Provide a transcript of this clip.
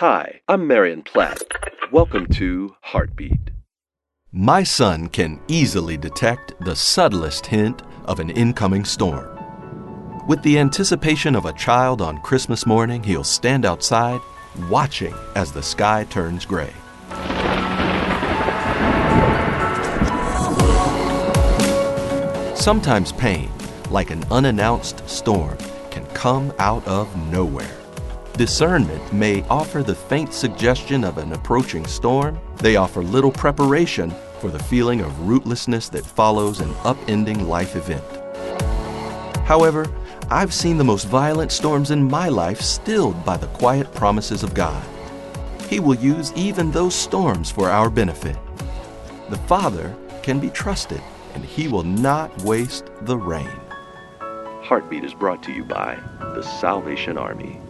Hi, I'm Marion Platt. Welcome to Heartbeat. My son can easily detect the subtlest hint of an incoming storm. With the anticipation of a child on Christmas morning, he'll stand outside, watching as the sky turns gray. Sometimes pain, like an unannounced storm, can come out of nowhere. Discernment may offer the faint suggestion of an approaching storm. They offer little preparation for the feeling of rootlessness that follows an upending life event. However, I've seen the most violent storms in my life stilled by the quiet promises of God. He will use even those storms for our benefit. The Father can be trusted, and He will not waste the rain. Heartbeat is brought to you by the Salvation Army.